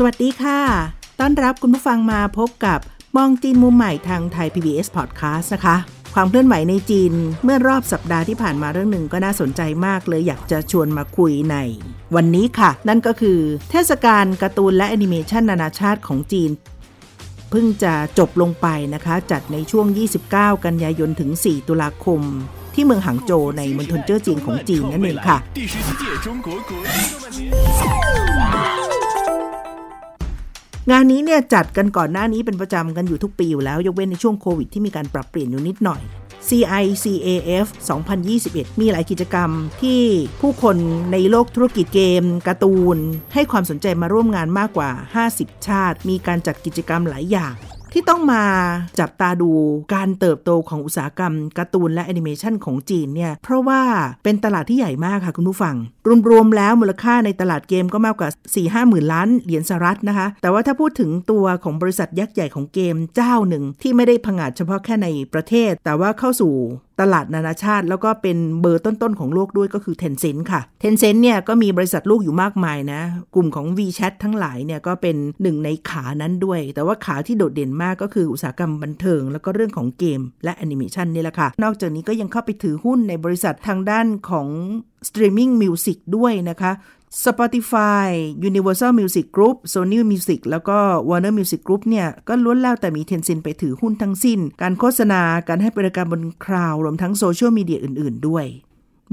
สวัสดีค่ะ ต้อนรับคุณผู้ฟังมาพบกับมองจีนมุมใหม่ทางไทย PBS Podcast นะคะ ความเคลื่อนไหวในจีนเมื่อรอบสัปดาห์ที่ผ่านมาเรื่องหนึ่งก็น่าสนใจมากเลยอยากจะชวนมาคุยใน วันนี้ค่ะ นั่นก็คือเทศกาลการ์ตูนและแอนิเมชันนานาชาติของจีน เพิ่งจะจบลงไปนะคะ จัดในช่วง 29 กันยายนถึง 4 ตุลาคมที่เมืองหางโจวในมณฑลเจ้อจีนของจีนนั่นเองค่ะ งานนี้เนี่ยจัดกันก่อนหน้านี้เป็นประจำกันอยู่ทุกปีอยู่แล้ว ยกเว้นในช่วงโควิดที่มีการปรับเปลี่ยนอยู่นิดหน่อย CICAF 2021 มีหลายกิจกรรมที่ผู้คนในโลกธุรกิจเกมการ์ตูน ให้ความสนใจมาร่วมงานมากกว่า 50 ชาติ มีการจัดกิจกรรมหลายอย่าง ที่ต้องมาจับตาดูการเติบโตของอุตสาหกรรมการ์ตูนและแอนิเมชันของจีนเนี่ย เพราะว่าเป็นตลาดที่ใหญ่มากค่ะคุณผู้ฟัง รวมๆแล้วมูลค่าในตลาดเกมก็มากกว่า 4 5หมื่นล้านเหรียญสหรัฐนะคะ แต่ว่าถ้าพูดถึงตัวของบริษัทยักษ์ใหญ่ของเกมเจ้าหนึ่งที่ไม่ได้พังาดเฉพาะแค่ในประเทศ แต่ว่าเข้าสู่ ตลาดนานาชาติ แล้วก็เป็นเบอร์ต้นๆของโลกด้วยก็คือ Tencent ค่ะ Tencent เนี่ยก็มีบริษัทลูกอยู่มากมายนะ กลุ่มของ WeChat ทั้งหลายเนี่ยก็เป็นหนึ่งในขานั้นด้วย แต่ว่าขาที่โดดเด่นมากก็คืออุตสาหกรรมบันเทิง แล้วก็เรื่องของเกมและแอนิเมชันนี่แหละค่ะ นอกจากนี้ก็ยังเข้าไปถือหุ้นในบริษัททางด้านของ Streaming Music ด้วยนะคะ Spotify Universal Music Group Sony Music แล้วก็ Warner Music Group เนี่ย ก็ล้วนแล้วแต่มี Tencent ไปถือหุ้นทั้งสิ้น การโฆษณาการให้บริการบนคลาวด์รวมทั้งโซเชียลมีเดียอื่น ๆ ด้วย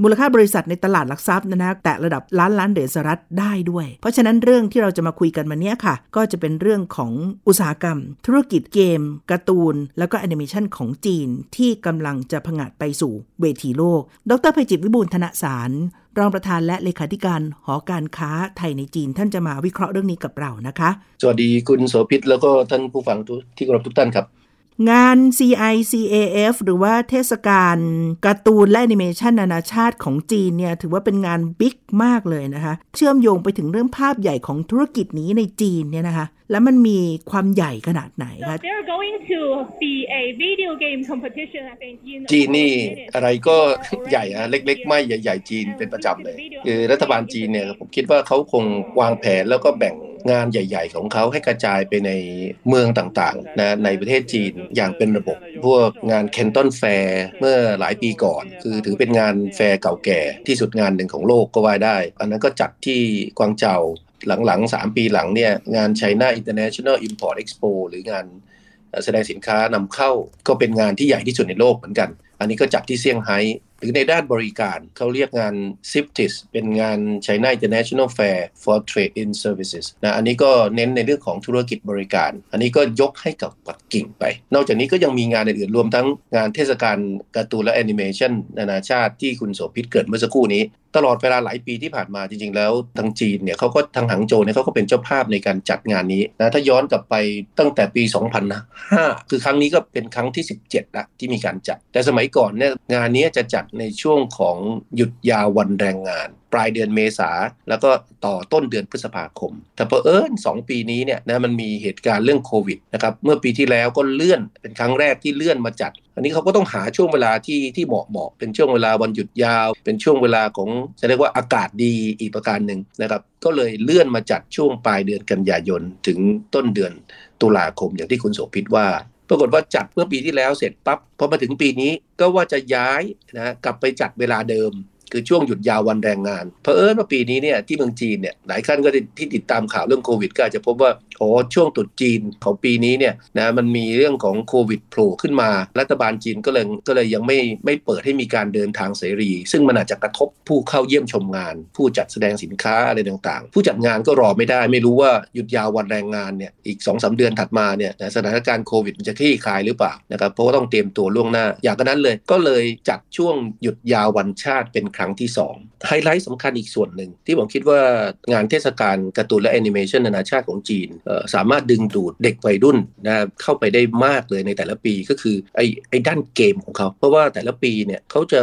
มูลค่าบริษัทในตลาดหลักทรัพย์นะนะแตะระดับล้านล้านเหรียญสหรัฐได้ด้วย เพราะฉะนั้นเรื่องที่เราจะมาคุยกันวันนี้ค่ะ ก็จะเป็นเรื่องของอุตสาหกรรม ธุรกิจเกมการ์ตูน แล้วก็แอนิเมชันของจีนที่กำลังจะผงาดไปสู่เวทีโลก ดรภัยจิตวิบูลย์ธนสาร รองประธานและเลขาธิการหอการค้าไทยในจีน ท่านจะมาวิเคราะห์เรื่องนี้กับเรานะคะ สวัสดีคุณโสภิตแล้วก็ท่านผู้ฟังที่เคารพทุกท่านครับ งาน CICAF หรือว่าเทศกาลการ์ตูนและแอนิเมชันนานาชาติของจีนเนี่ยถือว่าเป็นงานบิ๊กมากเลยนะคะ เชื่อมโยงไปถึงเรื่องภาพใหญ่ของธุรกิจนี้ในจีนเนี่ยนะคะ แล้วมันมีความใหญ่ขนาดไหนคะ There are going to be a video game competition I think in จีนนี่อะไรก็ใหญ่อะเล็ก ๆ ไม่ใหญ่ ๆ จีนเป็นประจำเลยคือรัฐบาลจีนเนี่ยผมคิดว่าเขาคงวางแผนแล้วก็แบ่ง งานใหญ่ ๆ ของเขาให้กระจายไปในเมืองต่างๆนะในประเทศจีนอย่างเป็นระบบ พวกงาน Canton Fair เมื่อหลายปีก่อน คือถือเป็นงานแฟร์เก่าแก่ที่สุดงานหนึ่งของโลกก็ว่าได้ อันนั้นก็จัดที่กวางเจาหลังๆ 3 ปีหลังเนี่ยงาน China International Import Expo หรืองานแสดงสินค้านำเข้าก็เป็นงานที่ใหญ่ที่สุดในโลกเหมือนกัน อันนี้ก็จัดที่เซี่ยงไฮ้ห รือในด้านบริการเขาเรียกงาน CIPTIS เป็นงาน China International Fair for Trade in Services นะอันนี้ก็เน้นในเรื่องของธุรกิจบริการ อันนี้ก็ยกให้กับปักกิ่งไป นอกจากนี้ก็ยังมีงานอื่นๆรวมทั้งงานเทศกาลการ์ตูนและแอนิเมชันนานาชาติที่คุณโสภิตเกิดเมื่อสักครู่นี้ตลอดเวลาหลายปีที่ผ่านมาจริงๆ แล้วทางจีนเนี่ยเขาก็ทางหางโจวเนี่ยเขาก็เป็นเจ้าภาพในการจัดงานนี้นะถ้าย้อนกลับไปตั้งแต่ปี 2005 คือครั้งนี้ก็เป็นครั้งที่ 17ละที่มีการจัด แต่สมัยก่อนเนี่ยงานนี้จะจัดในช่วงของหยุดยาววันแรงงาน ปลายเดือนเมษาแล้วก็ต่อต้นเดือนพฤษภาคม แต่เผอิญสองปีนี้เนี่ยนะมันมีเหตุการณ์เรื่องโควิดนะครับเมื่อปีที่แล้วก็เลื่อนเป็นครั้งแรกที่เลื่อนมาจัด อันนี้เขาก็ต้องหาช่วงเวลาที่ที่เหมาะเหมาะเป็นช่วงเวลาวันหยุดยาว เป็นช่วงเวลาของจะเรียกว่าอากาศดีอีกประการหนึ่งนะครับก็เลยเลื่อนมาจัดช่วงปลายเดือนกันยายนถึงต้นเดือนตุลาคมอย่างที่คุณโสภิตว่า ปรากฏว่าจัดเมื่อปีที่แล้วเสร็จปั๊บพอมาถึงปีนี้ก็ว่าจะย้ายนะกลับไปจัดเวลาเดิม คือช่วงหยุดยาววันแรงงาน เพอเอิญว่าปีนี้เนี่ยที่เมืองจีนเนี่ยหลายท่านก็ที่ติดตามข่าวเรื่องโควิดก็อาจจะพบว่าโอ้ช่วงตรุษจีนของปีนี้เนี่ยนะมันมีเรื่องของโควิดโผล่ขึ้นมา รัฐบาลจีนก็เลยก็เลยยังไม่ไม่เปิดให้มีการเดินทางเสรี ซึ่งมันอาจจะกระทบผู้เข้าเยี่ยมชมงาน ผู้จัดแสดงสินค้าอะไรต่างๆ ผู้จัดงานก็รอไม่ได้ ไม่รู้ว่าหยุดยาววันแรงงานเนี่ยอีก2อสเดือนถัดมาเนี่ยสถานการณ์โควิดมันจะคลี่คลายหรือเปล่านะครับเพราะว่าต้องเตรียมตัวล่วงหน้า อย่างนั้นเลยก็เลยจัดช่วงหยุดยาววันชาติเป็นครั้งที่ 2 ไฮไลท์สำคัญอีกส่วนหนึ่ง ที่ผมคิดว่างานเทศกาลการ์ตูนและแอนิเมชันนานาชาติของจีน สามารถดึงดูดเด็กวัยรุ่นนะเข้าไปได้มากเลยในแต่ละปีก็คือไอ้ไอ้ด้านเกมของเขา เพราะว่าแต่ละปีเนี่ยเขาจะ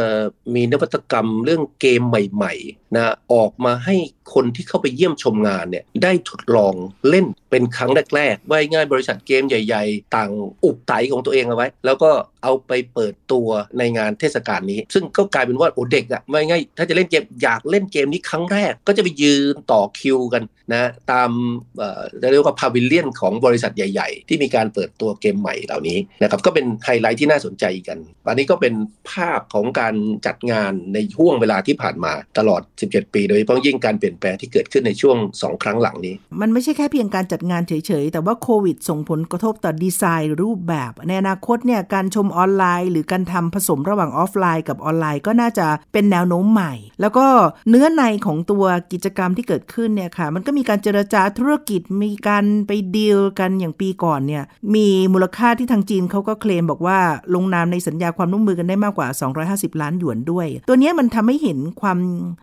มีนวัตกรรมเรื่องเกมใหม่ๆ นะออกมาให้คนที่เข้าไปเยี่ยมชมงานเนี่ยได้ทดลองเล่นเป็นครั้งแรกๆว่าง่ายบริษัทเกมใหญ่ ๆ ต่างอุบไตของตัวเองเอาไว้ แล้วก็เอาไปเปิดตัวในงานเทศกาลนี้ ซึ่งก็กลายเป็นว่าโอ้เด็กอะไม่ง่ายถ้าจะเล่นเกมอยากเล่นเกมนี้ครั้งแรก ก็จะไปยืนต่อคิวกันนะตามเรียกว่าพาวิเลียนของบริษัทใหญ่ ๆ ที่มีการเปิดตัวเกมใหม่เหล่านี้นะครับก็เป็นไฮไลท์ที่น่าสนใจกันอันนี้ก็เป็นภาพของการจัดงานในช่วงเวลาที่ผ่านมาตลอด17 ปี โดยเฉพาะยิ่งการเปลี่ยนแปลงที่เกิดขึ้นในช่วง 2 ครั้งหลังนี้ มันไม่ใช่แค่เพียงการจัดงานเฉยๆ แต่ว่าโควิดส่งผลกระทบต่อดีไซน์รูปแบบ ในอนาคตเนี่ยการชมออนไลน์ หรือการทำผสมระหว่างออฟไลน์กับออนไลน์ก็น่าจะเป็นแนวโน้มใหม่ แล้วก็เนื้อในของตัวกิจกรรมที่เกิดขึ้นเนี่ยค่ะมันก็มีการเจรจาธุรกิจมีการไปดีลกันอย่างปีก่อนเนี่ยมีมูลค่าที่ทางจีนเขาก็เคลมบอกว่าลงนามในสัญญาความร่วมมือกันได้มากกว่า 250 ล้านหยวนด้วย ตัวนี้มันทำให้เห็นความ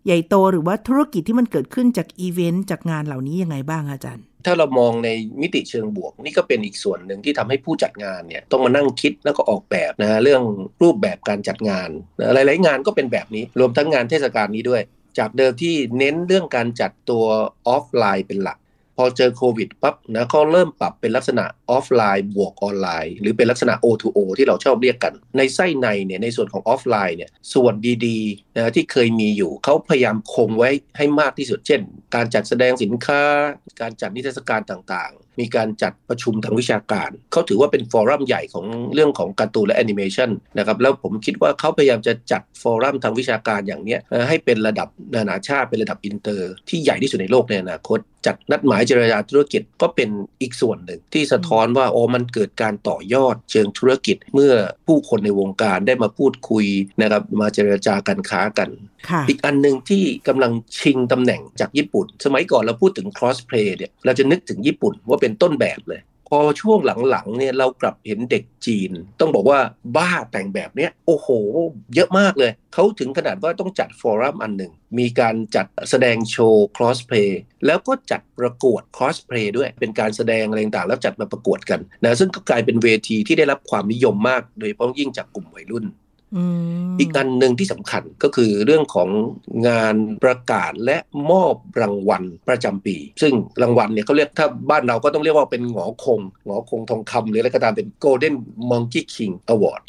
ใหญ่โตหรือว่าธุรกิจที่มันเกิดขึ้นจากอีเวนต์จากงานเหล่านี้ยังไงบ้างอาจารย์ ถ้าเรามองในมิติเชิงบวก นี่ก็เป็นอีกส่วนหนึ่งที่ทำให้ผู้จัดงานเนี่ยต้องมานั่งคิดแล้วก็ออกแบบนะเรื่องรูปแบบการจัดงานหลายๆงานก็เป็นแบบนี้ รวมทั้งงานเทศกาลนี้ด้วย จากเดิมที่เน้นเรื่องการจัดตัวออฟไลน์เป็นหลักพอเจอโควิดปั๊บนะเขาเริ่มปรับเป็นลักษณะออฟไลน์บวกออนไลน์ หรือเป็นลักษณะ O2O ที่เราชอบเรียกกัน ในไส้ในเนี่ยในส่วนของออฟไลน์เนี่ยส่วนดีๆนะที่เคยมีอยู่เขาพยายามคงไว้ให้มากที่สุดเช่น การจัดแสดงสินค้า การจัดนิทรรศการต่างๆ มีการจัดประชุมทางวิชาการ เขาถือว่าเป็น forum ใหญ่ของเรื่องของการ์ตูนและแอนิเมชันนะครับแล้วผมคิดว่าเขาพยายามจะจัด forum ทางวิชาการอย่างนี้ให้เป็นระดับนานาชาติเป็นระดับอินเตอร์ ที่ใหญ่ที่สุดในโลกในอนาคตจัดนัดหมายเจรจาธุรกิจก็เป็นอีกส่วนหนึ่งที่สะท้อนว่าโอ้มันเกิดการต่อยอดเชิงธุรกิจ เมื่อผู้คนในวงการได้มาพูดคุยนะครับมาเจรจาการค้ากัน อีกอันหนึ่งที่กำลังชิงตำแหน่งจากญี่ปุ่น สมัยก่อนเราพูดถึง cosplay เนี่ยเราจะนึกถึงญี่ปุ่นว่าเป็นต้นแบบเลย พอช่วงหลังๆเนี่ยเรากลับเห็นเด็กจีน ต้องบอกว่าบ้าแต่งแบบเนี้ยโอ้โห เยอะมากเลย เขาถึงขนาดว่าต้องจัด forum อันหนึ่ง มีการจัดแสดงโชว์คลอสเพลย์แล้วก็จัดประกวดคลอสเพลย์ด้วย เป็นการแสดงอะไรต่างๆแล้วจัดมาประกวดกันนะซึ่งก็กลายเป็นเวทีที่ได้รับความนิยมมาก โดยเฉพาะยิ่งจากกลุ่มวัยรุ่น อีกอันหนึ่งที่สำคัญก็คือเรื่องของงานประกาศและมอบรางวัลประจำปี ซึ่งรางวัลเนี่ยเขาเรียกถ้าบ้านเราก็ต้องเรียกว่าเป็นหงอคงหงอคงทองคำหรืออะไรก็ตามเป็น Golden Monkey King Award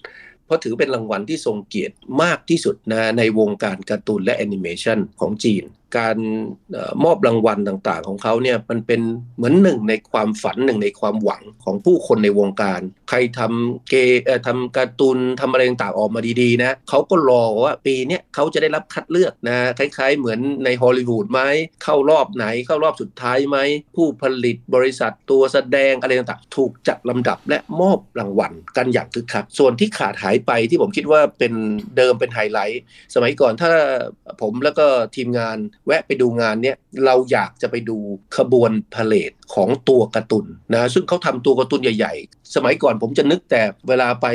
เพราะถือเป็นรางวัลที่ทรงเกียรติมากที่สุดนะในวงการการ์ตูนและแอนิเมชันของจีน การมอบรางวัลต่างๆ ของเขาเนี่ยมันเป็นเหมือนหนึ่งในความฝันหนึ่งในความหวังของผู้คนในวงการ ใครทำเกทำการ์ตูนทำอะไรต่างๆออกมาดีๆนะเขาก็รอว่าปีนี้เขาจะได้รับคัดเลือกนะคล้ายๆ เหมือนในฮอลลีวูดไหมเข้ารอบไหนเข้ารอบสุดท้ายไหมผู้ผลิตบริษัทตัวแสดงอะไรต่างๆ ถูกจัดลำดับและมอบรางวัลกันอย่างคึกคักส่วนที่ขาดหายไปที่ผมคิดว่าเป็นเดิมเป็นไฮไลท์สมัยก่อนถ้าผมแล้วก็ทีมงานแวะไปดูงานเนี้ยเราอยากจะไปดูขบวนพาเหรด ของตัวการ์ตูนนะซึ่งเขาทำตัวการ์ตูนใหญ่ๆ สมัยก่อนผมจะนึกแต่เวลาไป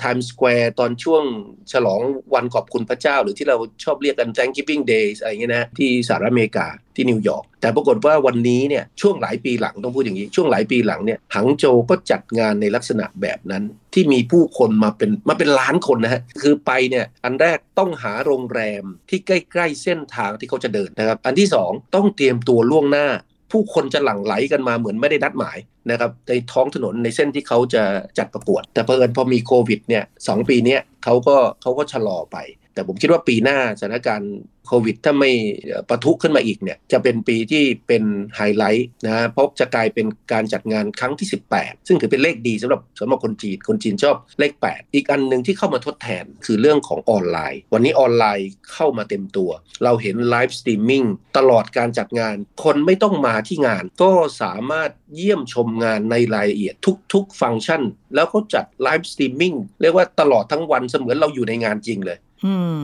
ไทม์สแควร์ตอนช่วงฉลองวันขอบคุณพระเจ้า หรือที่เราชอบเรียกกัน Thanksgiving Day อะไรเงี้ยนะที่สหรัฐอเมริกาที่นิวยอร์กแต่ปรากฏว่าวันนี้เนี่ยช่วงหลายปีหลังต้องพูดอย่างนี้ ช่วงหลายปีหลังเนี่ยหังโจก็จัดงานในลักษณะแบบนั้น ที่มีผู้คนมาเป็นมาเป็นล้านคนนะฮะคือไปเนี่ยอันแรกต้องหาโรงแรมที่ใกล้ ๆ เส้นทางที่เขาจะเดินนะครับ อันที่ 2 ต้องเตรียมตัวล่วงหน้า ผู้คนจะหลั่งไหลกันมาเหมือนไม่ได้นัดหมายนะครับในท้องถนนในเส้นที่เขาจะจัดประกวด แต่เผอิญพอมีโควิดเนี่ยสปีนี้เขาก็เขาก็ชะลอไป แต่ผมคิดว่าปีหน้าสถานการณ์โควิด ถ้าไม่ปะทุขึ้นมาอีกเนี่ยจะเป็นปีที่เป็นไฮไลท์นะเพราะจะกลายเป็นการจัดงานครั้งที่ 18 ซึ่งถือเป็นเลขดีสำหรับสำหรับคนจีนคนจีนชอบเลข 8 อีกอันหนึ่งที่เข้ามาทดแทนคือเรื่องของออนไลน์ วันนี้ออนไลน์เข้ามาเต็มตัว เราเห็น live streaming ตลอดการจัดงาน คนไม่ต้องมาที่งาน ก็สามารถเยี่ยมชมงานในรายละเอียดทุก ๆ ฟังก์ชัน แล้วเขาจัด live streaming เรียกว่าตลอดทั้งวันเสมือนเราอยู่ในงานจริงเลย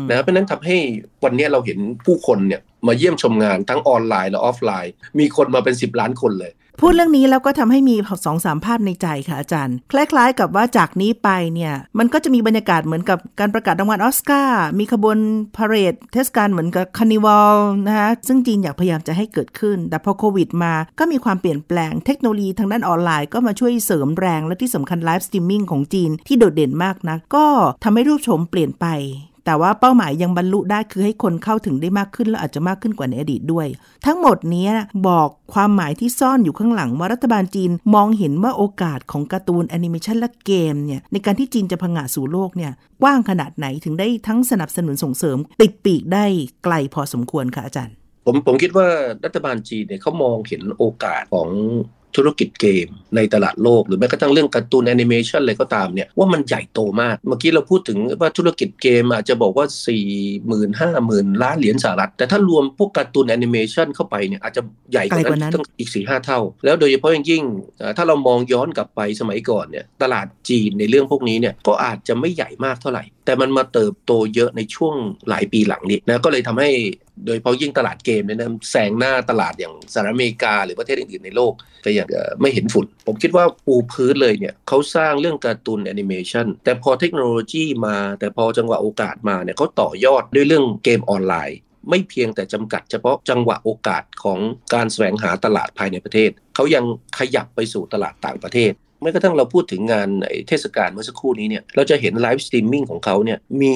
นะเพราะนั้นทำให้วันนี้เราเห็นผู้คนเนี่ยมาเยี่ยมชมงานทั้งออนไลน์และออฟไลน์ มีคนมาเป็น 10 ล้านคนเลย พูดเรื่องนี้แล้วก็ทำให้มีสองสามภาพในใจค่ะอาจารย์ คล้าย ๆ กับว่าจากนี้ไปเนี่ยมันก็จะมีบรรยากาศเหมือนกับการประกาศรางวัลออสการ์มีขบวนพาเหรดเทศกาลเหมือนกับคาร์นิวัลนะคะซึ่งจีนอยากพยายามจะให้เกิดขึ้น แต่พอโควิดมาก็มีความเปลี่ยนแปลงเทคโนโลยีทางด้านออนไลน์ก็มาช่วยเสริมแรงและที่สำคัญ live streaming ของจีนที่โดดเด่นมากนะก็ทำให้รูปโฉมเปลี่ยนไป แต่ว่าเป้าหมายยังบรรลุได้คือให้คนเข้าถึงได้มากขึ้นและอาจจะมากขึ้นกว่าในอดีตด้วย ทั้งหมดนี้บอกความหมายที่ซ่อนอยู่ข้างหลังว่ารัฐบาลจีนมองเห็นว่าโอกาสของการ์ตูนแอนิเมชันและเกมเนี่ยในการที่จีนจะผงาดสู่โลกเนี่ยกว้างขนาดไหนถึงได้ทั้งสนับสนุนส่งเสริม ติดปีกได้ไกลพอสมควรค่ะอาจารย์ผมผมคิดว่ารัฐบาลจีนเนี่ยเขามองเห็นโอกาสของ ธุรกิจเกมในตลาดโลก หรือแม้กระทั่งเรื่องการ์ตูนแอนิเมชันอะไรก็ตามเนี่ยว่ามันใหญ่โตมาก เมื่อกี้เราพูดถึงว่าธุรกิจเกมอาจจะบอกว่า 4 0 0 0 0 5 0,000ล้านเหรียญสหรัฐ แต่ถ้ารวมพวกการ์ตูนแอนิเมชันเข้าไปเนี่ยอาจจะใหญ่กว่าไกลกว่านั้นั้นนตั้งอีก 4 5 เท่า แล้วโดยเฉพาะอย่างยิ่งเอ่อถ้าเรามองย้อนกลับไปสมัยก่อนเนี่ยตลาดจีนในเรื่องพวกนี้เนี่ยก็อาจจะไม่ใหญ่มากเท่าไหร่แต่มันมาเติบโตเยอะในช่วงหลายปีหลังนี้นะก็เลยทำให้โดยเฉพาะยิ่งตลาดเกมเนี่ยนะแซงหน้าตลาดอย่างสหรัฐอเมริกา หรือประเทศอื่นๆในโลกไปอย่างไม่เห็นฝุ่น ผมคิดว่าปูพื้นเลยเนี่ยเขาสร้างเรื่องการ์ตูนแอนิเมชันแต่พอเทคโนโลยีมา แต่พอจังหวะโอกาสมาเนี่ยเขาต่อยอดด้วยเรื่องเกมออนไลน์ ไม่เพียงแต่จำกัดเฉพาะจังหวะโอกาสของการแสวงหาตลาดภายในประเทศเขายังขยับไปสู่ตลาดต่างประเทศ แม้กระทั่งเราพูดถึงงานไอ้เทศกาลเมื่อสักครู่นี้เนี่ยเราจะเห็น live streaming ของเขาเนี่ยมี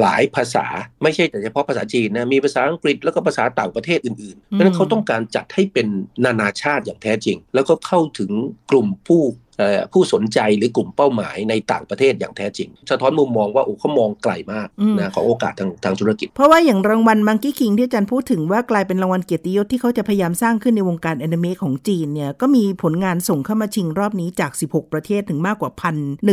หลายภาษาไม่ใช่แต่เฉพาะภาษาจีนนะมีภาษาอังกฤษแล้วก็ภาษาต่างประเทศอื่นๆเพราะฉะนั้นเขาต้องการจัดให้เป็นนานาชาติอย่างแท้จริง แล้วก็เข้าถึงกลุ่มผู้เอ่อ ผู้สนใจหรือกลุ่มเป้าหมายในต่างประเทศอย่างแท้จริง สะท้อนมุมมองว่าโอ้เขามองไกลมากอืมนะของโอกาสทางทางธุรกิจ เพราะว่าอย่างรางวัลมังกี้คิงที่อาจารย์พูดถึงว่ากลายเป็นรางวัลเกียรติยศที่เขาจะพยายามสร้างขึ้นในวงการแอนิเมะของจีนเนี่ยก็มีผลงานส่งเข้ามาชิงรอบนี้จาก 16 ประเทศถึงมากกว่า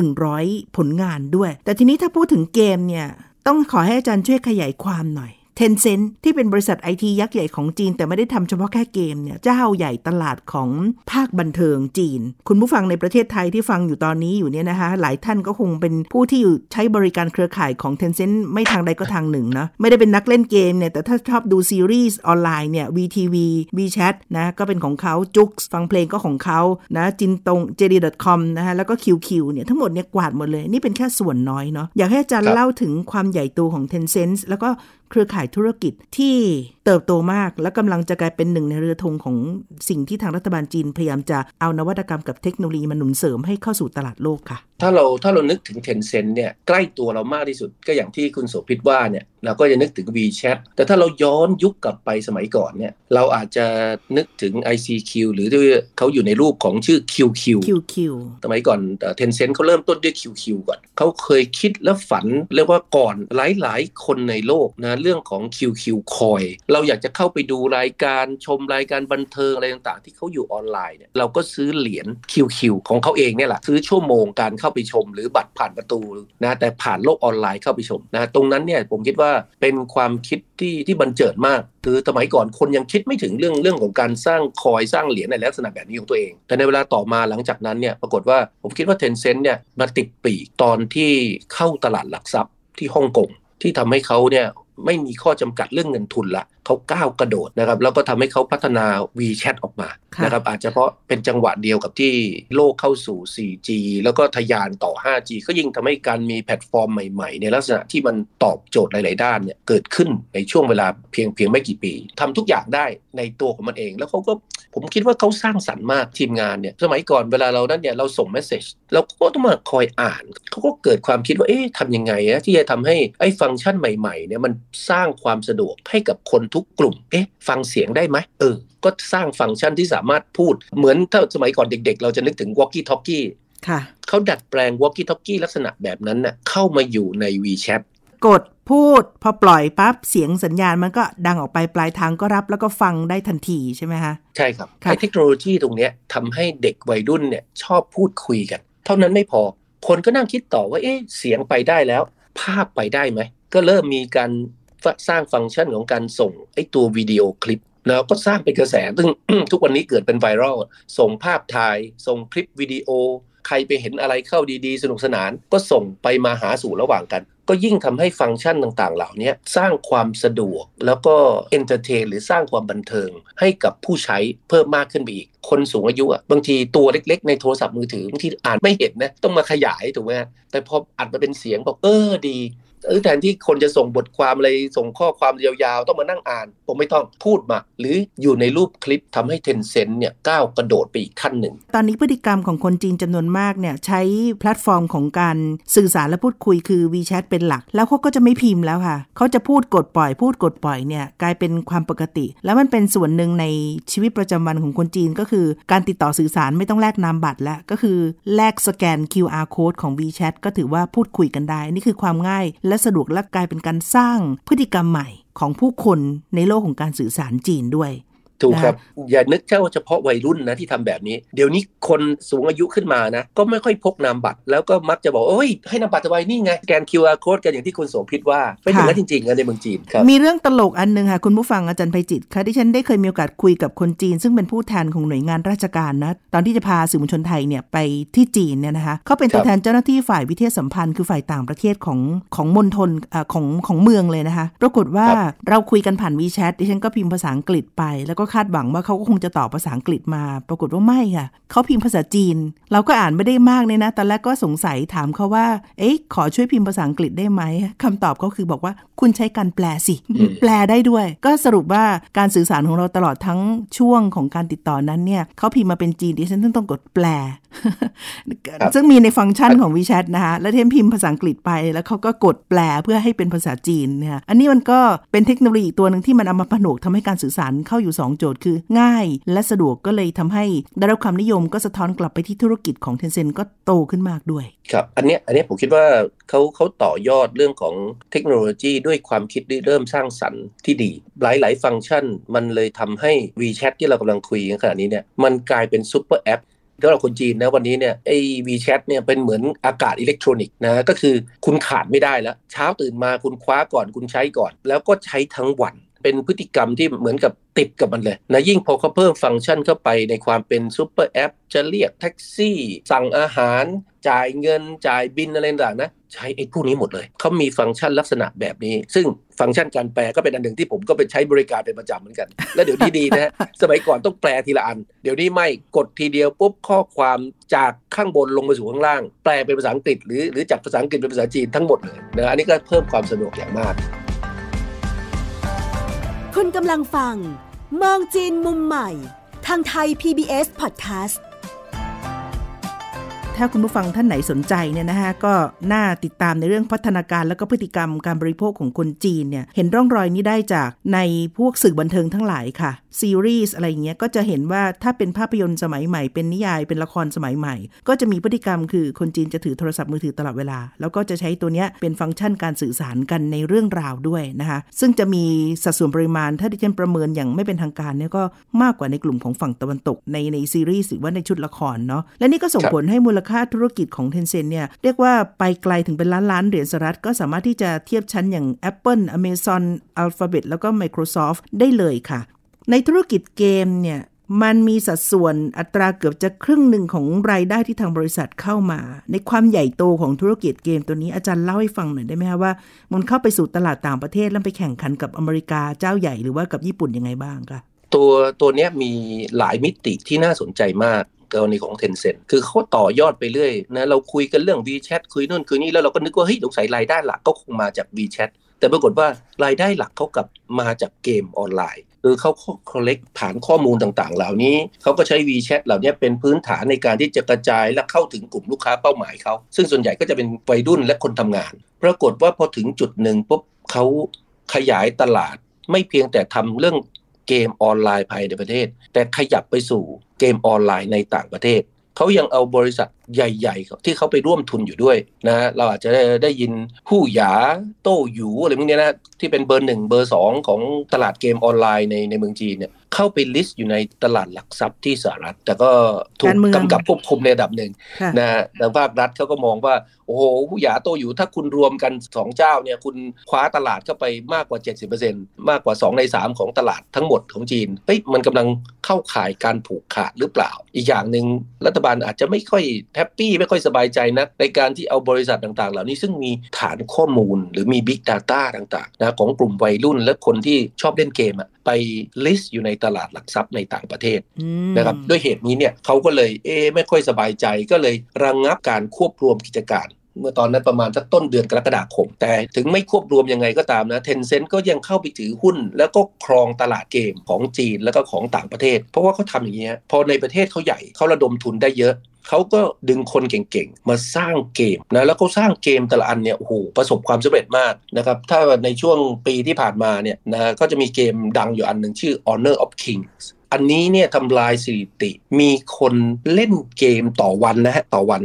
1,100ผลงานด้วย แต่ทีนี้ถ้าพูดถึงเกมเนี่ยต้องขอให้อาจารย์ช่วยขยายความหน่อย Tencent ที่เป็นบริษัทไอทียักษ์ใหญ่ของจีน แต่ไม่ได้ทำเฉพาะแค่เกมเนี่ยเจ้าใหญ่ตลาดของภาคบันเทิงจีน คุณผู้ฟังในประเทศไทยที่ฟังอยู่ตอนนี้อยู่เนี่ยนะคะหลายท่านก็คงเป็นผู้ที่อยู่ใช้บริการเครือข่ายของ Tencent ไม่ทางใดก็ทางหนึ่งนะไม่ได้เป็นนักเล่นเกมเนี่ยแต่ถ้าชอบดูซีรีส์ออนไลน์เนี่ย VTV WeChat นะก็เป็นของเขาจุกฟังเพลงก็ของเขานะจินตง JD.com นะคะแล้วก็ QQ เนี่ยทั้งหมดเนี่ยกวาดหมดเลย นี่เป็นแค่ส่วนน้อยเนาะอยากให้อาจารย์ครับเล่าถึงความใหญ่โตของ Tencent แล้วก็เครือข่ายธุรกิจที่ เติบโตมาก และกำลังจะกลายเป็นหนึ่งในเรือธงของสิ่งที่ทางรัฐบาลจีนพยายามจะเอานวัตกรรมกับเทคโนโลยีมาหนุนเสริมให้เข้าสู่ตลาดโลกค่ะ ถ้าเราถ้าเรานึกถึง Tencent เนี่ยใกล้ตัวเรามากที่สุดก็อย่างที่คุณโสภิตว่าเนี่ยเราก็จะนึกถึง WeChat แต่ถ้าเราย้อนยุคกลับไปสมัยก่อนเนี่ยเราอาจจะนึกถึง ICQ หรือที่เขาอยู่ในรูปของชื่อ QQ QQ สมัยก่อนเทนเซ็นต์เขาเริ่มต้นด้วย QQ ก่อนเขาเคยคิดและฝันเรียกว่าก่อนหลายๆ คนในโลกนะเรื่องของ QQ คอยเราอยากจะเข้าไปดูรายการชมรายการบันเทิงอะไรต่างๆ ที่เขาอยู่ออนไลน์เนี่ยเราก็ซื้อเหรียญ QQ ของเขาเองเนี่ยแหละซื้อชั่วโมงการเข้าไปชม หรือบัตรผ่านประตูนะแต่ผ่านโลกออนไลน์เข้าไปชมนะตรงนั้นเนี่ยผมคิดว่าเป็นความคิดที่ที่บันเจิดมาก คือสมัยก่อนคนยังคิดไม่ถึงเรื่องเรื่องของการสร้างคอยสร้างเหรียญในลักษณะแบบนี้ของตัวเอง แต่ในเวลาต่อมาหลังจากนั้นเนี่ยปรากฏว่าผมคิดว่า Tencent เนี่ยมาติดปีกตอนที่เข้าตลาดหลักทรัพย์ที่ฮ่องกงที่ทำให้เขาเนี่ย ไม่มีข้อจำกัดเรื่องเงินทุนละเขาก้าวกระโดดนะครับ แล้วก็ทำให้เขาพัฒนา WeChat ออกมาค่ะนะครับ อาจจะเพราะเป็นจังหวะเดียวกับที่โลกเข้าสู่ 4G แล้วก็ทะยานต่อ 5G ก็ยิ่งทำให้การมีแพลตฟอร์มใหม่ๆ ในลักษณะที่มันตอบโจทย์หลาย ๆ ด้านเนี่ยเกิดขึ้นในช่วงเวลาเพียงเพียงไม่กี่ปีทำทุกอย่างได้ในตัวของมันเอง แล้วเขาก็ผมคิดว่าเขาสร้างสรรค์มากทีมงานเนี่ยสมัยก่อนเวลาเรานั้นเนี่ยเราส่งเมสเซจเราก็ต้องมาคอยอ่านเขาก็เกิดความคิดว่าเอ๊ะทำยังไงนะที่จะทำให้ไอ้ฟังก์ชันใหม่ๆเนี่ยมัน สร้างความสะดวกให้กับคนทุกกลุ่ม เอ๊ะ ฟังเสียงได้ไหมเออ ก็สร้างฟังก์ชันที่สามารถพูด เหมือนถ้าสมัยก่อนเด็กๆ เราจะนึกถึง walkie talkie ค่ะเขาดัดแปลง walkie talkie ลักษณะแบบนั้นน่ะเข้ามาอยู่ใน WeChat กดพูดพอปล่อยปั๊บเสียงสัญญาณมันก็ดังออกไปปลายทางก็รับแล้วก็ฟังได้ทันทีใช่ไหมคะใช่ครับครับไอ้เทคโนโลยีตรงเนี้ยทำให้เด็กวัยรุ่นเนี่ยชอบพูดคุยกัน เท่านั้นไม่พอ คนก็นั่งคิดต่อว่าเอ๊ะเสียงไปได้แล้ว ภาพไปได้ไหมก็เริ่มมีการฟ สร้างฟังก์ชันของการส่งไอ้ตัววิดีโอคลิปแล้วก็สร้างเป็นกระแส ซึ่งทุกวันนี้เกิดเป็น viral ส่งภาพถ่าย ส่งคลิปวิดีโอ ใครไปเห็นอะไรเข้าดีๆ สนุกสนาน ก็ส่งไปมาหาสู่ระหว่างกัน ก็ยิ่งทำให้ฟังก์ชันต่างๆ เหล่านี้สร้างความสะดวก แล้วก็ entertain หรือสร้างความบันเทิง ให้กับผู้ใช้เพิ่มมากขึ้นไปอีก คนสูงอายุอะบางทีตัวเล็กๆ ในโทรศัพท์มือถือบางทีอ่านไม่เห็นนะ ต้องมาขยายถูกไหมแต่พออัดมาเป็นเสียงบอกเออดี แทนที่คนจะส่งบทความอะไรส่งข้อความยาวๆ ต้องมานั่งอ่าน ผมไม่ต้องพูดมา หรืออยู่ในรูปคลิปทำให้ Tencent เนี่ยก้าวกระโดดไปอีกขั้นหนึ่ง ตอนนี้พฤติกรรมของคนจีนจำนวนมากเนี่ยใช้แพลตฟอร์มของการสื่อสารและพูดคุยคือ WeChat เป็นหลัก แล้วเขาก็จะไม่พิมพ์แล้วค่ะ เขาจะพูดกดปล่อย พูดกดปล่อยเนี่ยกลายเป็นความปกติ แล้วมันเป็นส่วนหนึ่งในชีวิตประจำวันของคนจีนก็คือ การติดต่อสื่อสารไม่ต้องแลกนามบัตรแล้วก็คือแลกสแกน QR code ของ WeChat ก็ถือว่าพูดคุยกันได้ นี่คือความง่ายและสะดวกและกลายเป็นการสร้างพฤติกรรมใหม่ของผู้คนในโลกของการสื่อสารจีนด้วย ถูกครับอย่านึกแค่ว่าเฉพาะวัยรุ่นนะที่ทำแบบนี้ เดี๋ยวนี้คนสูงอายุขึ้นมานะ ก็ไม่ค่อยพกนามบัตร แล้วก็มักจะบอกโอ้ยให้นามบัตรทำไมนี่ไงสแกน QR code กันอย่างที่คุณโสภิตว่าเป็นอย่างนั้นจริงๆนะในเมืองจีนครับมีเรื่องตลกอันหนึ่งค่ะ คุณผู้ฟังอาจารย์ไพจิตรค่ะที่ฉันได้เคยมีโอกาสคุยกับคนจีน ซึ่งเป็นผู้แทนของหน่วยงานราชการนะตอนที่จะพาสื่อมวลชนไทยเนี่ยไปที่จีนเนี่ยนะคะเขาเป็นตัวแทนเจ้าหน้าที่ฝ่ายวิเทศสัมพันธ์คือฝ่ายต่างประเทศของของมณฑลเอ่อของของเมืองเลยนะคะปรากฏว่าครับเราคุยกันผ่านวีแชทดิฉันก็พิมพ์ภาษาอังกฤษไปแล้วก็คาดหวังว่าเขาก็คงจะตอบภาษาอังกฤษมา ปรากฏว่าไม่ค่ะ เขาพิมพ์ภาษาจีน เราก็อ่านไม่ได้มากเลยนะ ตอนแรกก็สงสัยถามเขาว่า เอ๊ะ ขอช่วยพิมพ์ภาษาอังกฤษได้ไหมคำตอบเขาคือบอกว่าคุณใช้การแปลสิอืมแปลได้ด้วย ก็สรุปว่าการสื่อสารของเราตลอดทั้งช่วงของการติดต่อนั้นเนี่ยเขาพิมพ์มาเป็นจีนดิฉันต้องกดแปลครับ ซึ่งมีในฟังก์ชันของ WeChat นะคะ แล้วเทมพิมพ์ภาษาอังกฤษไป แล้วเขาก็กดแปลเพื่อให้เป็นภาษาจีนเนี่ยอันนี้มันก็เป็นเทคโนโลยีอีกตัวหนึ่งที่มันเอามาผนวกทำให้การสื่อสารเข้าอยู่ 2 โจทย์คือ ง่าย และสะดวกก็เลยทำให้ได้รับความนิยมก็สะท้อนกลับไปที่ธุรกิจของ Tencent ก็โตขึ้นมากด้วยครับอันเนี้ยอันเนี้ยผมคิดว่าเขาเขาต่อยอดเรื่องของเทคโนโลยีด้วยความคิดที่เริ่มสร้างสรรค์ที่ดี หลาย ๆ ฟังก์ชัน มันเลยทำให้ WeChat ที่เรากำลังคุยกันขณะนี้เนี่ยมันกลายเป็น super app สำหรับคนจีนนะวันนี้เนี่ยไอ้ WeChat เนี่ยเป็นเหมือนอากาศอิเล็กทรอนิกส์นะก็คือคุณขาดไม่ได้แล้ว เช้าตื่นมาคุณคว้าก่อนคุณใช้ก่อน แล้วก็ใช้ทั้งวัน เป็นพฤติกรรมที่เหมือนกับติดกับมันเลยนะยิ่งพอเขาเพิ่มฟังก์ชันเข้าไปในความเป็น super app จะเรียกแท็กซี่ สั่งอาหาร จ่ายเงิน จ่ายบิลอะไรต่างๆนะใช้ไอ้พวกนี้หมดเลยเขามีฟังก์ชันลักษณะแบบนี้ ซึ่งฟังก์ชันการแปลก็เป็นอันหนึ่งที่ผมก็ไปใช้บริการเป็นประจำเหมือนกัน แล้วเดี๋ยวนี้ดีนะฮะสมัยก่อนต้องแปลทีละอัน เดี๋ยวนี้ไม่กดทีเดียวปุ๊บข้อความจากข้างบนลงมาสู่ข้างล่าง แปลเป็นภาษาอังกฤษหรือหรือจากภาษาอังกฤษเป็นภาษาจีนทั้งหมดเลยนะอันนี้ก็เพิ่มความสะดวกอย่างมาก คุณกำลังฟัง มองจีนมุมใหม่ ทางไทย PBS Podcast ถ้าคุณผู้ฟังท่านไหนสนใจเนี่ยนะคะก็น่าติดตามในเรื่องพัฒนาการและก็พฤติกรรมการบริโภคของคนจีนเนี่ยเห็นร่องรอยนี้ได้จากในพวกสื่อบันเทิงทั้งหลายค่ะซีรีส์อะไรอย่างเงี้ยก็จะเห็นว่าถ้าเป็นภาพยนตร์สมัยใหม่ เป็นนิยายเป็นละครสมัยใหม่ ก็จะมีพฤติกรรมคือคนจีนจะถือโทรศัพท์มือถือตลอดเวลา แล้วก็จะใช้ตัวเนี้ยเป็นฟังก์ชันการสื่อสารกันในเรื่องราวด้วยนะคะซึ่งจะมีสัดส่วนปริมาณถ้าดิฉันประเมินอย่างไม่เป็นทางการเนี่ยก็มากกว่าในกลุ่มของฝั่งตะวันตกในในซีรีส์หรือว่าในชุดละครเนาะและนี่ก็ส่งผลให้มูลค่าธุรกิจของ Tencent เนี่ยเรียกว่าไปไกลถึงเป็นล้านล้านเหรียญสหรัฐก็สามารถที่จะเทียบชั้นอย่าง Apple Amazon Alphabet แล้วก็ Microsoft ได้เลยค่ะ ในธุรกิจเกมเนี่ยมันมีสัดส่วนอัตราเกือบจะครึ่งหนึ่งของรายได้ที่ทางบริษัทเข้ามา ในความใหญ่โตของธุรกิจเกมตัวนี้อาจารย์เล่าให้ฟังหน่อยได้ไหมคะว่า มันเข้าไปสู่ตลาดต่างประเทศแล้วไปแข่งขันกับอเมริกาเจ้าใหญ่หรือว่ากับญี่ปุ่นยังไงบ้างคะตัวตัวนี้มีหลายมิติที่น่าสนใจมาก กรณีของ Tencent คือเขาต่อยอดไปเรื่อยนะเราคุยกันเรื่อง WeChat คุยนู่นคุยนี่แล้วเราก็นึกว่าเฮ้ยสงสัยรายได้หลักก็คงมาจาก WeChat แต่ปรากฏว่ารายได้หลักเขากลับมาจากเกมออนไลน์คือเขา collect ฐานข้อมูลต่างๆ เหล่านี้เขาก็ใช้ WeChat เหล่านี้เป็นพื้นฐานในการที่จะกระจายและเข้าถึงกลุ่มลูกค้าเป้าหมายเขา ซึ่งส่วนใหญ่ก็จะเป็นวัยรุ่นและคนทำงาน ปรากฏว่าพอถึงจุดหนึ่งปุ๊บเขาขยายตลาดไม่เพียงแต่ทำเรื่อง เกมออนไลน์ภายในประเทศ แต่ขยับไปสู่เกมออนไลน์ในต่างประเทศ เขายังเอาบริษัทใหญ่ๆ ที่เขาไปร่วมทุนอยู่ด้วยนะเราอาจจะได้ได้ยินหู่หยาโต้วหยูอะไรพวกเนี้ยนะที่เป็นเบอร์หนึ่งเบอร์สองของตลาดเกมออนไลน์ในในเมืองจีนเนี่ยเข้าไป list อยู่ในตลาดหลักทรัพย์ที่สหรัฐ แต่ก็ถูกการเมืองกำกับควบคุมในระดับหนึ่งค่ะนะฮะทางภาครัฐเขาก็มองว่า โอ้โหหู่หยาโต้วหยูถ้าคุณรวมกัน 2 เจ้าเนี่ยคุณคว้าตลาดเข้าไปมากกว่า 70%มากกว่า 2 ใน 3 ของตลาดทั้งหมดของจีนเฮ้ยมันกำลังเข้าข่ายการผูกขาดหรือเปล่า อีกอย่างหนึ่งรัฐบาลอาจจะไม่ค่อยแฮปปี้ไม่ค่อยสบายใจนะในการที่เอาบริษัทต่างๆ เหล่านี้ซึ่งมีฐานข้อมูลหรือมี Big Data ต่างๆนะของกลุ่มวัยรุ่นและคนที่ชอบเล่นเกมอะไปลิสต์อยู่ในตลาดหลักทรัพย์ในต่างประเทศอืมนะครับด้วยเหตุนี้เนี่ยเขาก็เลยเอะไม่ค่อยสบายใจก็เลยระงงับการควบรวมกิจการเมื่อตอนนั้นประมาณสักต้นเดือนกรกฎาคม แต่ถึงไม่ควบรวมยังไงก็ตามนะเทนเซ็นต์ก็ยังเข้าไปถือหุ้น แล้วก็ครองตลาดเกมของจีนแล้วก็ของต่างประเทศ เพราะว่าเขาทำอย่างนี้ยพอในประเทศเขาใหญ่เขาระดมทุนได้เยอะ เขาก็ดึงคนเก่งๆ มาสร้างเกมนะแล้วเขาสร้างเกมแต่ละอันเนี่ยโอ้โหประสบความสำเร็จมากนะครับถ้าในช่วงปีที่ผ่านมาเนี่ยนะก็จะมีเกมดังอยู่อันหนึ่งชื่อ Honor of Kings อันนี้เนี่ยทำลายสถิติมีคนเล่นเกมต่อวันนะฮะต่อวัน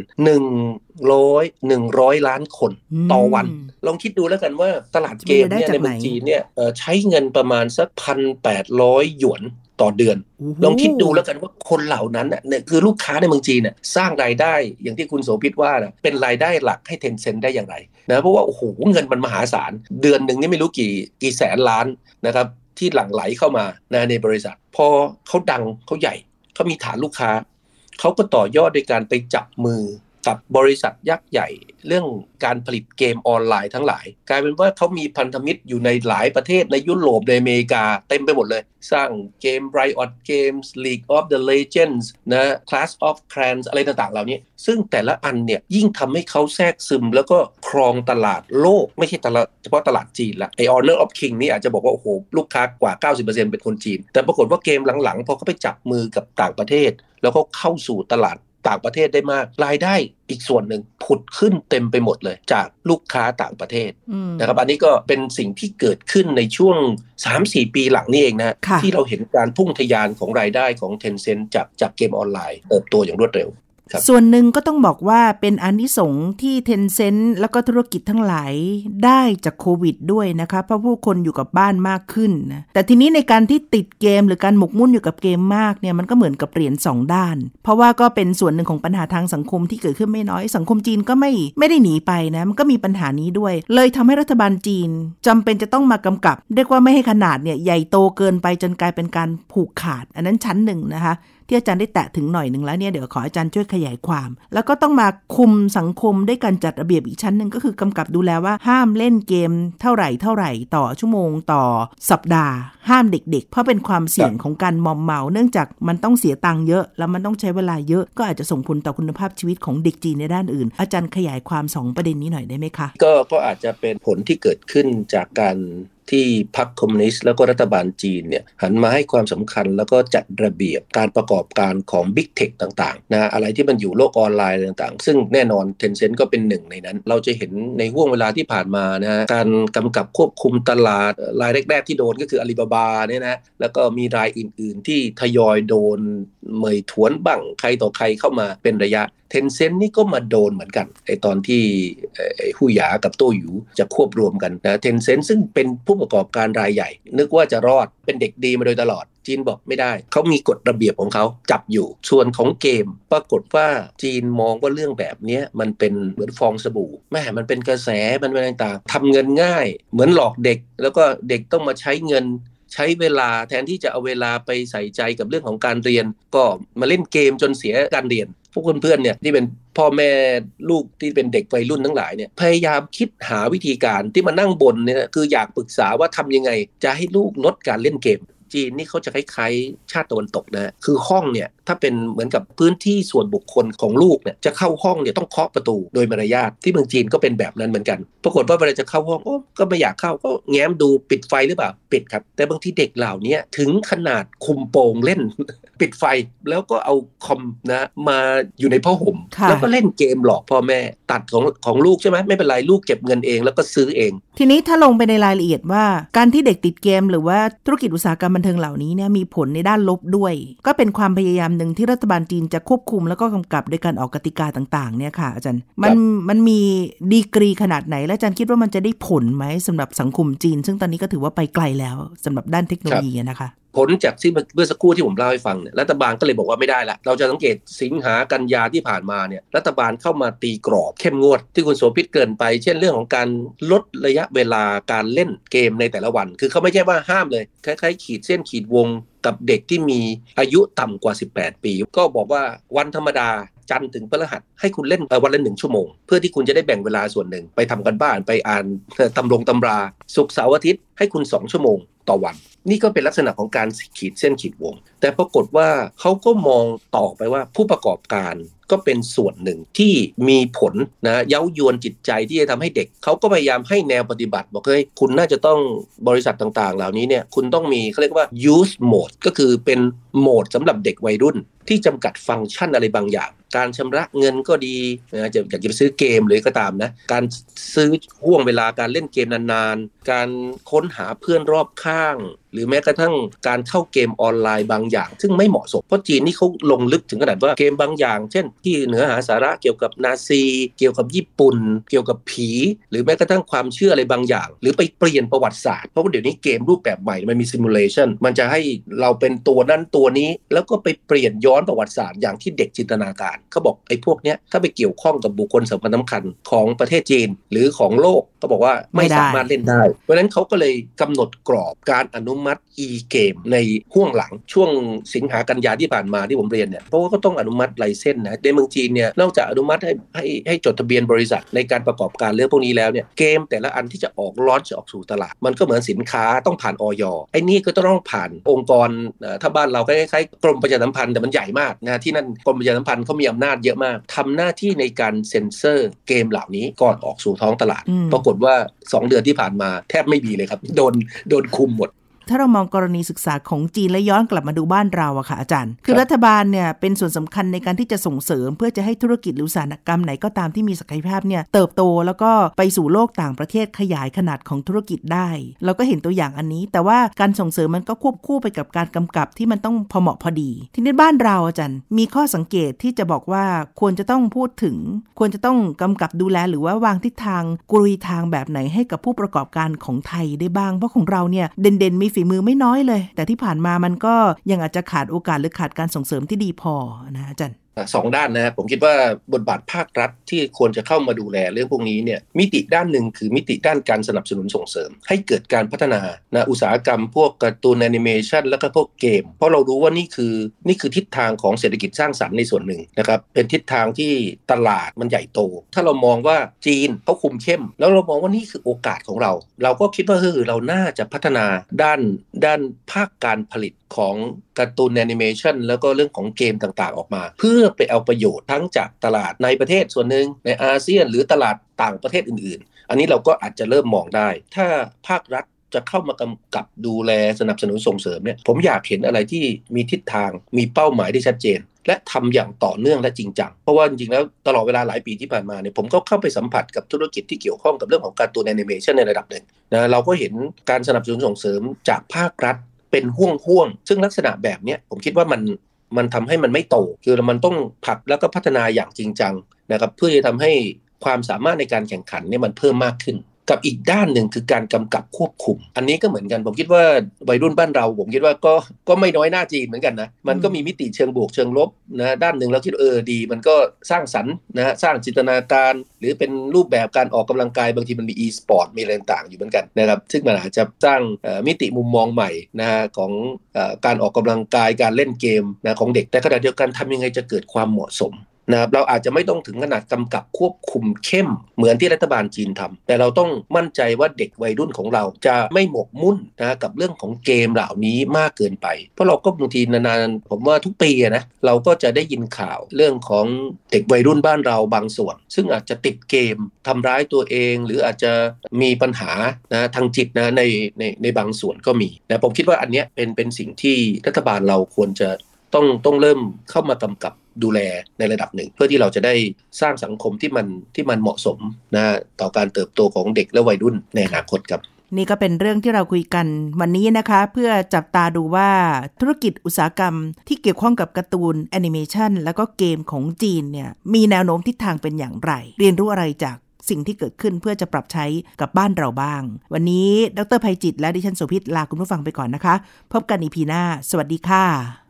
100 100 ล้านคนต่อวัน ลองคิดดูแล้วกันว่าตลาดเกมเนี่ยในเมืองจีนเนี่ยเอ่อใช้เงินประมาณสักพันแปดร้อยหยวน ต่อเดือนโอ้โหลองคิดดูแล้วกันว่าคนเหล่านั้นน่ะเนี่ยคือลูกค้าในเมืองจีนน่ะสร้างรายได้อย่างที่คุณโสภิตว่านะเป็นรายได้หลักให้เทนเซ็นได้อย่างไรนะเพราะว่าโอ้โหเงินมันมหาศาล เดือนหนึ่งนี่ไม่รู้กี่กี่แสนล้านนะครับที่หลั่งไหลเข้ามานะในบริษัท พอเขาดังเขาใหญ่เขามีฐานลูกค้าเขาก็ต่อยอดโดยการไปจับมือ กับบริษัทยักษ์ใหญ่ เรื่องการผลิตเกมออนไลน์ทั้งหลาย กลายเป็นว่าเขามีพันธมิตรอยู่ในหลายประเทศในยุโรปในอเมริกาเต็มไปหมดเลย สร้างเกม Riot Games League of the Legends นะ Clash of Clans อะไรต่างๆ เหล่านี้ ซึ่งแต่ละอันเนี่ยยิ่งทำให้เขาแทรกซึม แล้วก็ครองตลาดโลก ไม่ใช่ตลาดเฉพาะตลาดจีนละไอ Honor of King นี่อาจจะบอกว่า โอ้โห ลูกค้ากว่า 90%เป็นคนจีน แต่ปรากฏว่าเกมหลังๆพอเขาไปจับมือกับต่างประเทศ แล้วก็เข้าสู่ตลาด ต่างประเทศได้มาก รายได้อีกส่วนหนึ่งผุดขึ้นเต็มไปหมดเลย จากลูกค้าต่างประเทศอืมนะครับอันนี้ก็เป็นสิ่งที่เกิดขึ้นในช่วง 3-4 ปีหลังนี่เองนะค่ะที่เราเห็นการพุ่งทะยานของรายได้ของ Tencent จากจากเกมออนไลน์เติบโตอย่างรวดเร็วครับ ส่วนหนึ่งก็ต้องบอกว่าเป็นอนที่สงส์ที่เทนเซ็นต์แล้วก็ธุรกิจทั้งหลายได้จากโควิดด้วยนะคะเพราะผู้คนอยู่กับบ้านมากขึ้นนะแต่ทีนี้ในการที่ติดเกมหรือการหมกมุ่นอยู่กับเกมมากเนี่ยมันก็เหมือนกับเหรียญสองด้าน เพราะว่าก็เป็นส่วนหนึ่งของปัญหาทางสังคมที่เกิดขึ้นไม่น้อย สังคมจีนก็ไม่ไม่ได้หนีไปนะมันก็มีปัญหานี้ด้วย เลยทำให้รัฐบาลจีนจำเป็นจะต้องมากำกับเรียกว่าไม่ให้ขนาดเนี่ยใหญ่โตเกินไปจนกลายเป็นการผูกขาด อันนั้นชั้นหนึ่งนะคะ ที่อาจารย์ได้แตะถึงหน่อยหนึ่งแล้วเนี่ยเดี๋ยวขออาจารย์ช่วยขยายความ แล้วก็ต้องมาคุมสังคมด้วยการจัดระเบียบอีกชั้นหนึ่งก็คือกำกับดูแลว่าห้ามเล่นเกมเท่าไหร่เท่าไหร่ต่อชั่วโมงต่อสัปดาห์ ห้ามเด็ก ๆ เพราะเป็นความเสี่ยงของการมอมเมา เนื่องจากมันต้องเสียตังค์เยอะ แล้วมันต้องใช้เวลาเยอะก็อาจจะส่งผลต่อคุณภาพชีวิตของเด็กจีนในด้านอื่น อาจารย์ขยายความสองประเด็นนี้หน่อยได้ไหมคะก็ก็อาจจะเป็นผลที่เกิดขึ้นจากการ ที่พรรคคอมมิวนิสต์แล้วก็รัฐบาลจีนเนี่ยหันมาให้ความสำคัญแล้วก็จัดระเบียบการประกอบการของ Big Tech ต่างๆนะอะไรที่มันอยู่โลกออนไลน์ต่างๆ ซึ่งแน่นอน Tencent ก็เป็นหนึ่งในนั้น เราจะเห็นในห้วงเวลาที่ผ่านมานะการกำกับควบคุมตลาดรายแรก ๆ ที่โดนก็คืออาลีบาบาเนี่ยนะแล้วก็มีรายอื่น ๆ ที่ทยอยโดนเหม่ยถวนบ้างใครต่อใครเข้ามาเป็นระยะ Tencent นี่ก็มาโดนเหมือนกันไอตอนที่เอ่อไอหูหยากับโต้หยูจะควบรวมกันนะเทนเซ็นซึ่งเป็นผู้ประกอบการรายใหญ่ นึกว่าจะรอดเป็นเด็กดีมาโดยตลอดจีนบอกไม่ได้ เขามีกฎระเบียบของเขาจับอยู่ ส่วนของเกม ปรากฏว่าจีนมองว่าเรื่องแบบนี้มันเป็นเหมือนฟองสบู่แม่มันเป็นกระแสมันเป็นต่างๆทำเงินง่าย เหมือนหลอกเด็ก แล้วก็เด็กต้องมาใช้เงิน ใช้เวลาแทนที่จะเอาเวลาไปใส่ใจกับเรื่องของการเรียน ก็มาเล่นเกมจนเสียการเรียน พวกเพื่อนๆเนี่ยที่เป็นพ่อแม่ลูกที่เป็นเด็กวัยรุ่นทั้งหลายเนี่ยพยายามคิดหาวิธีการที่มานั่งบนเนี่ยคืออยากปรึกษาว่าทำยังไง จะให้ลูกลดการเล่นเกม จีนนี่เขาจะคล้ายๆชาติตะวันตกนะคือห้องเนี่ยถ้าเป็นเหมือนกับพื้นที่ส่วนบุคคลของลูกเนี่ยจะเข้าห้องเนี่ยต้องเคาะประตูโดยมารยาทที่เมืองจีนก็เป็นแบบนั้นเหมือนกัน ปรากฏว่าเวลาจะเข้าห้องโอ้ก็ไม่อยากเข้าก็แง้มดูปิดไฟหรือเปล่าปิดครับ แต่บางทีเด็กเหล่านี้ถึงขนาดคุมโปงเล่นปิดไฟแล้วก็เอาคอมนะมาอยู่ในผ้าห่มค่ะแล้วก็เล่นเกมหลอกพ่อแม่ตัดของของลูกใช่ไหมไม่เป็นไรลูกเก็บเงินเองแล้วก็ซื้อเอง ทีนี้ถ้าลงไปในรายละเอียดว่าการที่เด็กติดเกม หรือว่าธุรกิจอุตสาหกรรมบันเทิงเหล่านี้เนี่ยมีผลในด้านลบด้วย ก็เป็นความพยายามหนึ่งที่รัฐบาลจีนจะควบคุมแล้วก็กำกับโดยการออกกติกาต่างๆเนี่ยค่ะอาจารย์มันมันมีดีกรีขนาดไหน และอาจารย์คิดว่ามันจะได้ผลไหมสำหรับสังคมจีน ซึ่งตอนนี้ก็ถือว่าไปไกลแล้วสำหรับด้านเทคโนโลยีอะนะคะผลจากที่เมื่อสักครู่ที่ผมเล่าให้ฟังเนี่ยรัฐบาลก็เลยบอกว่าไม่ได้ละเราจะสังเกตสิงหากันยาที่ผ่านมาเนี่ยรัฐบาลเข้ามาตีกรอบเข้มงวด ที่คุณโสภิตเกินไป เช่นเรื่องของการลดระยะเวลาการเล่นเกมในแต่ละวัน คือเขาไม่ใช่ว่าห้ามเลยคล้ายๆขีดเส้นขีดวงกับเด็กที่มีอายุต่ำกว่า 18 ปี ก็บอกว่าวันธรรมดา จันทร์ถึงพฤหัสให้คุณเล่นวันละหนึ่งชั่วโมง เพื่อที่คุณจะได้แบ่งเวลาส่วนหนึ่ง ไปทำกันบ้านไปอ่านตำรงตำราสุกร์เสาร์อาทิตย์ให้คุณ 2 ชั่วโมงต่อวัน นี่ก็เป็นลักษณะของการขีดเส้นขีดวง แต่ปรากฏว่าเขาก็มองต่อไปว่าผู้ประกอบการก็เป็นส่วนหนึ่งที่มีผลนะเย้ายวนจิตใจที่จะทำให้เด็ก เขาก็พยายามให้แนวปฏิบัติ บอกเฮ้ยคุณน่าจะต้องบริษัทต่างๆ เหล่านี้เนี่ยคุณต้องมีเขาเรียกว่า use mode ก็คือเป็นโหมดสำหรับเด็กวัยรุ่น ที่จำกัดฟังก์ชันอะไรบางอย่าง การชำระเงินก็ดีนะจะอยากจะไปซื้อเกมเลยก็ตามนะ การซื้อห่วงเวลาการเล่นเกมนานๆ การค้นหาเพื่อนรอบข้าง หรือแม้กระทั่งการเข้าเกมออนไลน์บางอย่าง ซึ่งไม่เหมาะสม เพราะจีนนี่เขาลงลึกถึงขนาดว่าเกมบางอย่าง เช่น ที่เนื้อหาสาระเกี่ยวกับนาซี เกี่ยวกับญี่ปุ่น เกี่ยวกับผี หรือแม้กระทั่งความเชื่ออะไรบางอย่าง หรือไปเปลี่ยนประวัติศาสตร์เพราะว่าเดี๋ยวนี้เกมรูปแบบใหม่มันมีซิมูเลชันมันจะให้เราเป็นตัวนั้นตัวนี้ แล้วก็ไปเปลี่ยนย้อนประวัติศาสตร์อย่างที่เด็กจินตนาการเขาบอกไอ้พวกเนี้ยถ้าไปเกี่ยวข้องกับบุคคลสำคัญสำคัญของประเทศจีนหรือของโลกก็บอกว่าไม่สามารถเล่นได้เพราะฉะนั้นเขาก็เลยกำหนดกรอบการอนุมัติ e เกมในห่วงหลังช่วงสิงหากันยาที่ผ่านมาที่ผมเรียนเนี่ยเพราะว่าก็ต้องอนุมัติไลเซนนะในเมืองจีนเนี่ยนอกจากอนุมัติให้ให้ให้จดทะเบียนบริษัทในการประกอบการเรื่องพวกนี้แล้วเนี่ยเกมแต่ละอันที่จะออกลอนจะออกสู่ตลาด มันก็เหมือนสินค้าต้องผ่านออยไอ้นี่ก็ต้องผ่านองค์กรถ้าบ้านเราคล้ายๆกรมประชาสัมพันธ์แต่มันใหญ่มากนะที่นั่นกรมประชาสัมพันธ์เขามีอำนาจเยอะมากทำหน้าที่ในการเซ็นเซอร์เกมเหล่านี้ก่อนออกสู่ท้องตลาด ปรากฏว่า 2 เดือนที่ผ่านมาแทบไม่มีเลยครับโดนโดนคุมหมด ถ้าเรามองกรณีศึกษาของจีนและย้อนกลับมาดูบ้านเราอะค่ะอาจารย์ คือรัฐบาลเนี่ยเป็นส่วนสำคัญในการที่จะส่งเสริม เพื่อจะให้ธุรกิจหรืออุตสาหกรรมไหนก็ตามที่มีศักยภาพเนี่ยเติบโตแล้วก็ไปสู่โลกต่างประเทศขยายขนาดของธุรกิจได้ เราก็เห็นตัวอย่างอันนี้ แต่ว่าการส่งเสริมมันก็ควบคู่ไปกับการกำกับที่มันต้องพอเหมาะพอดี ที่ในบ้านเราอาจารย์ มีข้อสังเกตที่จะบอกว่าควรจะต้องพูดถึง ควรจะต้องกำกับดูแลหรือว่าวางทิศทางกรุยทางแบบไหนให้กับผู้ประกอบการของไทยได้บ้างเพราะของเราเนี่ยเด่นๆมีฝีมือไม่น้อยเลย แต่ที่ผ่านมามันก็ยังอาจจะขาดโอกาสหรือขาดการส่งเสริมที่ดีพอนะอาจารย์ สองด้านนะครับผมคิดว่าบทบาทภาครัฐที่ควรจะเข้ามาดูแลเรื่องพวกนี้เนี่ยมิติด้านหนึ่งคือมิติด้านการสนับสนุนส่งเสริม ให้เกิดการพัฒนานะอุตสาหกรรมพวกการ์ตูนแอนิเมชันแล้วก็พวกเกม เพราะเรารู้ว่านี่คือนี่คือทิศทางของเศรษฐกิจสร้างสรรค์ในส่วนหนึ่งนะครับเป็นทิศทางที่ตลาดมันใหญ่โต ถ้าเรามองว่าจีนเขาคุมเข้ม แล้วเรามองว่านี่คือโอกาสของเรา เราก็คิดว่าเออเราน่าจะพัฒนาด้านด้านภาคการผลิตของ การ์ตูนแอนิเมชันแล้วก็เรื่องของเกมต่างๆออกมา เพื่อไปเอาประโยชน์ทั้งจากตลาดในประเทศส่วนหนึ่งในอาเซียน หรือตลาดต่างประเทศอื่น ๆ อันนี้เราก็อาจจะเริ่มมองได้ ถ้าภาครัฐจะเข้ามากำกับดูแลสนับสนุนส่งเสริมเนี่ยผมอยากเห็นอะไรที่มีทิศทางมีเป้าหมายที่ชัดเจน และทำอย่างต่อเนื่องและจริงจัง เพราะว่าจริงๆแล้วตลอดเวลาหลายปีที่ผ่านมาเนี่ยผมก็เข้าไปสัมผัสกับธุรกิจที่เกี่ยวข้องกับเรื่องของการ์ตูนแอนิเมชันในระดับหนึ่งนะเราก็เห็นการสนับสนุนส่งเสริมจากภาครัฐ เป็นห่วงห่วงซึ่งลักษณะแบบนี้ผมคิดว่ามันมันทำให้มันไม่โต คือมันต้องผลักแล้วก็พัฒนาอย่างจริงจังนะครับ เพื่อจะทำให้ความสามารถในการแข่งขันเนี่ยมันเพิ่มมากขึ้น กับอีกด้านหนึ่งคือการกำกับควบคุม อันนี้ก็เหมือนกันผมคิดว่าวัยรุ่นบ้านเรา ผมคิดว่าก็ก็ไม่น้อยหน้าจีนเหมือนกันนะมันก็มีมิติเชิงบวกเชิงลบนะด้านหนึ่งเราคิดเออดี มันก็สร้างสรรค์นะสร้างจินตนาการ หรือเป็นรูปแบบการออกกำลังกายบางทีมันมี e-sport มีอะไรต่างอยู่เหมือนกันนะครับซึ่งมันอาจจะสร้างมิติมุมมองใหม่นะฮะของการออกกำลังกายการเล่นเกมนะของเด็กแต่ขณะเดียวกันทำยังไงจะเกิดความเหมาะสม นะครับเราอาจจะไม่ต้องถึงขนาดกำกับควบคุมเข้ม เหมือนที่รัฐบาลจีนทำแต่เราต้องมั่นใจว่าเด็กวัยรุ่นของเราจะไม่หมกมุ่นนะกับเรื่องของเกมเหล่านี้มากเกินไป เพราะเราก็บางทีนานๆผมว่าทุกปีนะเราก็จะได้ยินข่าวเรื่องของเด็กวัยรุ่นบ้านเราบางส่วน ซึ่งอาจจะติดเกมทำร้ายตัวเอง หรืออาจจะมีปัญหานะทางจิตนะในในในบางส่วนก็มีนะผมคิดว่าอันนี้เป็นเป็นสิ่งที่รัฐบาลเราควรจะต้องต้องเริ่มเข้ามากำกับ ดูแลในระดับหนึ่ง เพื่อที่เราจะได้สร้างสังคมที่มันที่มันเหมาะสมนะต่อการเติบโตของเด็กและวัยรุ่นในอนาคตครับนี่ก็เป็นเรื่องที่เราคุยกันวันนี้นะคะ เพื่อจับตาดูว่าธุรกิจอุตสาหกรรมที่เกี่ยวข้องกับการ์ตูนแอนิเมชันแล้วก็เกมของจีนเนี่ยมีแนวโน้มทิศทางเป็นอย่างไร เรียนรู้อะไรจากสิ่งที่เกิดขึ้นเพื่อจะปรับใช้กับบ้านเราบ้าง วันนี้ดรภัยจิตและดิฉันโสภิตลาคุณผู้ฟังไปก่อนนะคะ พบกันอีพีหน้า สวัสดีค่ะ